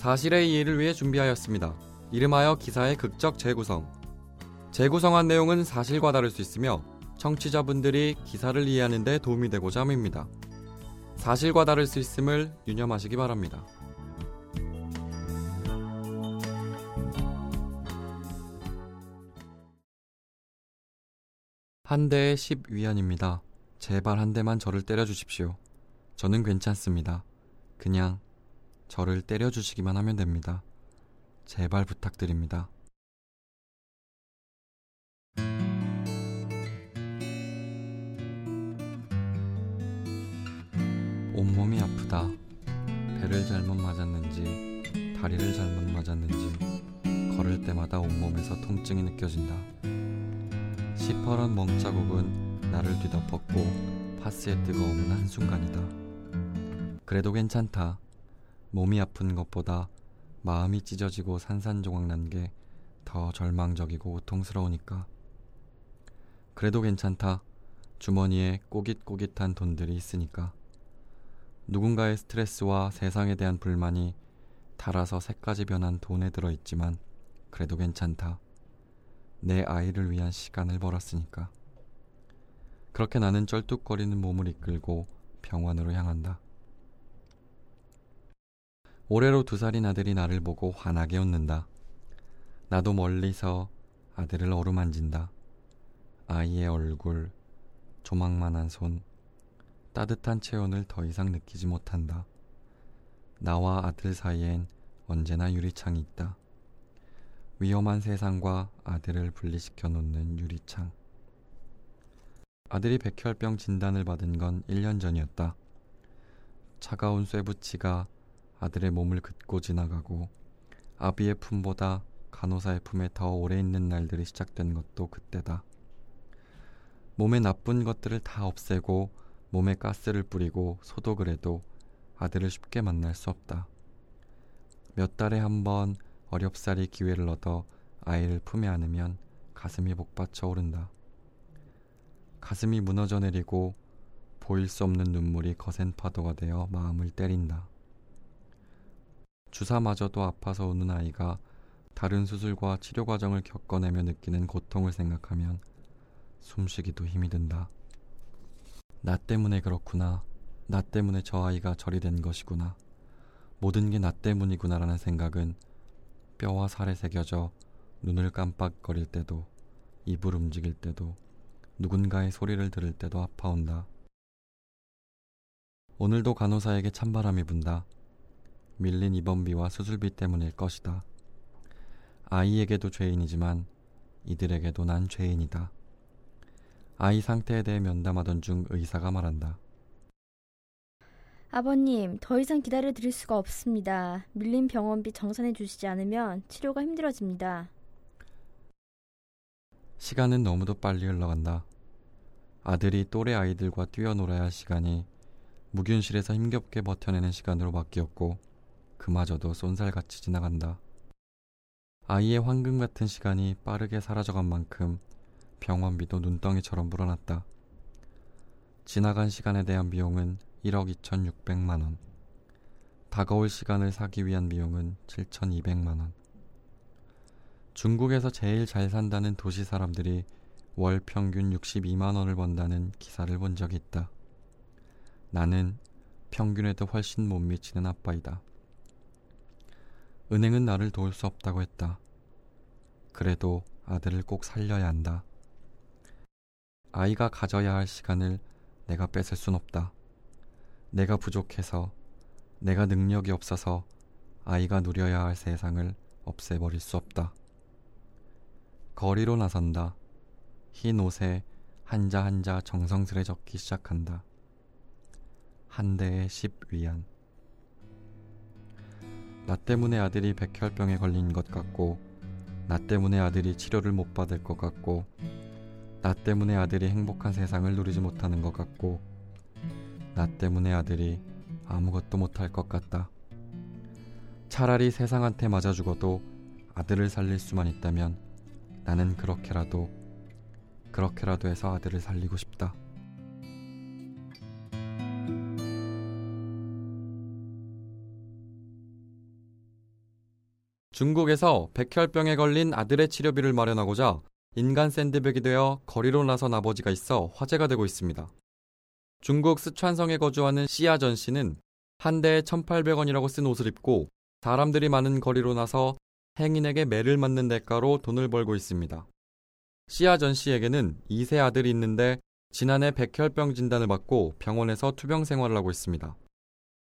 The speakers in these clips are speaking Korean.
사실의 이해를 위해 준비하였습니다. 이름하여 기사의 극적 재구성. 재구성한 내용은 사실과 다를 수 있으며 청취자분들이 기사를 이해하는 데 도움이 되고자 함입니다. 사실과 다를 수 있음을 유념하시기 바랍니다. 한 대에 10위안입니다. 제발 한 대만 저를 때려주십시오. 저는 괜찮습니다. 그냥 저를 때려주시기만 하면 됩니다. 제발 부탁드립니다. 온몸이 아프다. 배를 잘못 맞았는지, 다리를 잘못 맞았는지, 걸을 때마다 온몸에서 통증이 느껴진다. 시퍼런 멍자국은 나를 뒤덮었고, 파스의 뜨거움은 한순간이다. 그래도 괜찮다. 몸이 아픈 것보다 마음이 찢어지고 산산조각 난 게 더 절망적이고 고통스러우니까. 그래도 괜찮다. 주머니에 꼬깃꼬깃한 돈들이 있으니까. 누군가의 스트레스와 세상에 대한 불만이 달아서 색까지 변한 돈에 들어있지만 그래도 괜찮다. 내 아이를 위한 시간을 벌었으니까. 그렇게 나는 쩔뚝거리는 몸을 이끌고 병원으로 향한다. 올해로 두 살인 아들이 나를 보고 환하게 웃는다. 나도 멀리서 아들을 어루만진다. 아이의 얼굴, 조망만한 손, 따뜻한 체온을 더 이상 느끼지 못한다. 나와 아들 사이엔 언제나 유리창이 있다. 위험한 세상과 아들을 분리시켜 놓는 유리창. 아들이 백혈병 진단을 받은 건 1년 전이었다. 차가운 쇠붙이가 아들의 몸을 긋고 지나가고 아비의 품보다 간호사의 품에 더 오래 있는 날들이 시작된 것도 그때다. 몸에 나쁜 것들을 다 없애고 몸에 가스를 뿌리고 소독을 해도 아들을 쉽게 만날 수 없다. 몇 달에 한 번 어렵사리 기회를 얻어 아이를 품에 안으면 가슴이 복받쳐 오른다. 가슴이 무너져 내리고 보일 수 없는 눈물이 거센 파도가 되어 마음을 때린다. 주사마저도 아파서 우는 아이가 다른 수술과 치료 과정을 겪어내며 느끼는 고통을 생각하면 숨쉬기도 힘이 든다. 나 때문에 그렇구나. 나 때문에 저 아이가 저리 된 것이구나. 모든 게 나 때문이구나라는 생각은 뼈와 살에 새겨져 눈을 깜빡거릴 때도 입을 움직일 때도 누군가의 소리를 들을 때도 아파온다. 오늘도 간호사에게 찬바람이 분다. 밀린 입원비와 수술비 때문일 것이다. 아이에게도 죄인이지만 이들에게도 난 죄인이다. 아이 상태에 대해 면담하던 중 의사가 말한다. 아버님, 더 이상 기다려 드릴 수가 없습니다. 밀린 병원비 정산해 주시지 않으면 치료가 힘들어집니다. 시간은 너무도 빨리 흘러간다. 아들이 또래 아이들과 뛰어놀아야 할 시간이 무균실에서 힘겹게 버텨내는 시간으로 바뀌었고 그마저도 쏜살같이 지나간다. 아이의 황금 같은 시간이 빠르게 사라져간 만큼 병원비도 눈덩이처럼 불어났다. 지나간 시간에 대한 비용은 1억 2,600만 원. 다가올 시간을 사기 위한 비용은 7,200만 원. 중국에서 제일 잘 산다는 도시 사람들이 월 평균 62만 원을 번다는 기사를 본 적이 있다. 나는 평균에도 훨씬 못 미치는 아빠이다. 은행은 나를 도울 수 없다고 했다. 그래도 아들을 꼭 살려야 한다. 아이가 가져야 할 시간을 내가 뺏을 순 없다. 내가 부족해서, 내가 능력이 없어서 아이가 누려야 할 세상을 없애버릴 수 없다. 거리로 나선다. 흰 옷에 한자 한자 정성스레 적기 시작한다. 한 대에 10위안. 나 때문에 아들이 백혈병에 걸린 것 같고, 나 때문에 아들이 치료를 못 받을 것 같고, 나 때문에 아들이 행복한 세상을 누리지 못하는 것 같고, 나 때문에 아들이 아무것도 못할 것 같다. 차라리 세상한테 맞아 죽어도 아들을 살릴 수만 있다면 나는 그렇게라도, 그렇게라도 해서 아들을 살리고 싶다. 중국에서 백혈병에 걸린 아들의 치료비를 마련하고자 인간 샌드백이 되어 거리로 나선 아버지가 있어 화제가 되고 있습니다. 중국 스촨성에 거주하는 시아전 씨는 한 대에 1,800원이라고 쓴 옷을 입고 사람들이 많은 거리로 나서 행인에게 매를 맞는 대가로 돈을 벌고 있습니다. 시아전 씨에게는 2세 아들이 있는데 지난해 백혈병 진단을 받고 병원에서 투병 생활을 하고 있습니다.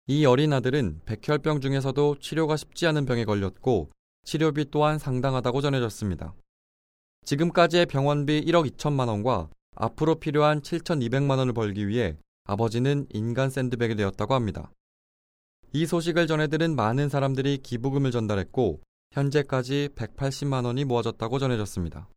이 어린 아들은 백혈병 중에서도 치료가 쉽지 않은 병에 걸렸고 치료비 또한 상당하다고 전해졌습니다. 지금까지의 병원비 1억 2천만 원과 앞으로 필요한 7,200만 원을 벌기 위해 아버지는 인간 샌드백이 되었다고 합니다. 이 소식을 전해들은 많은 사람들이 기부금을 전달했고 현재까지 180만 원이 모아졌다고 전해졌습니다.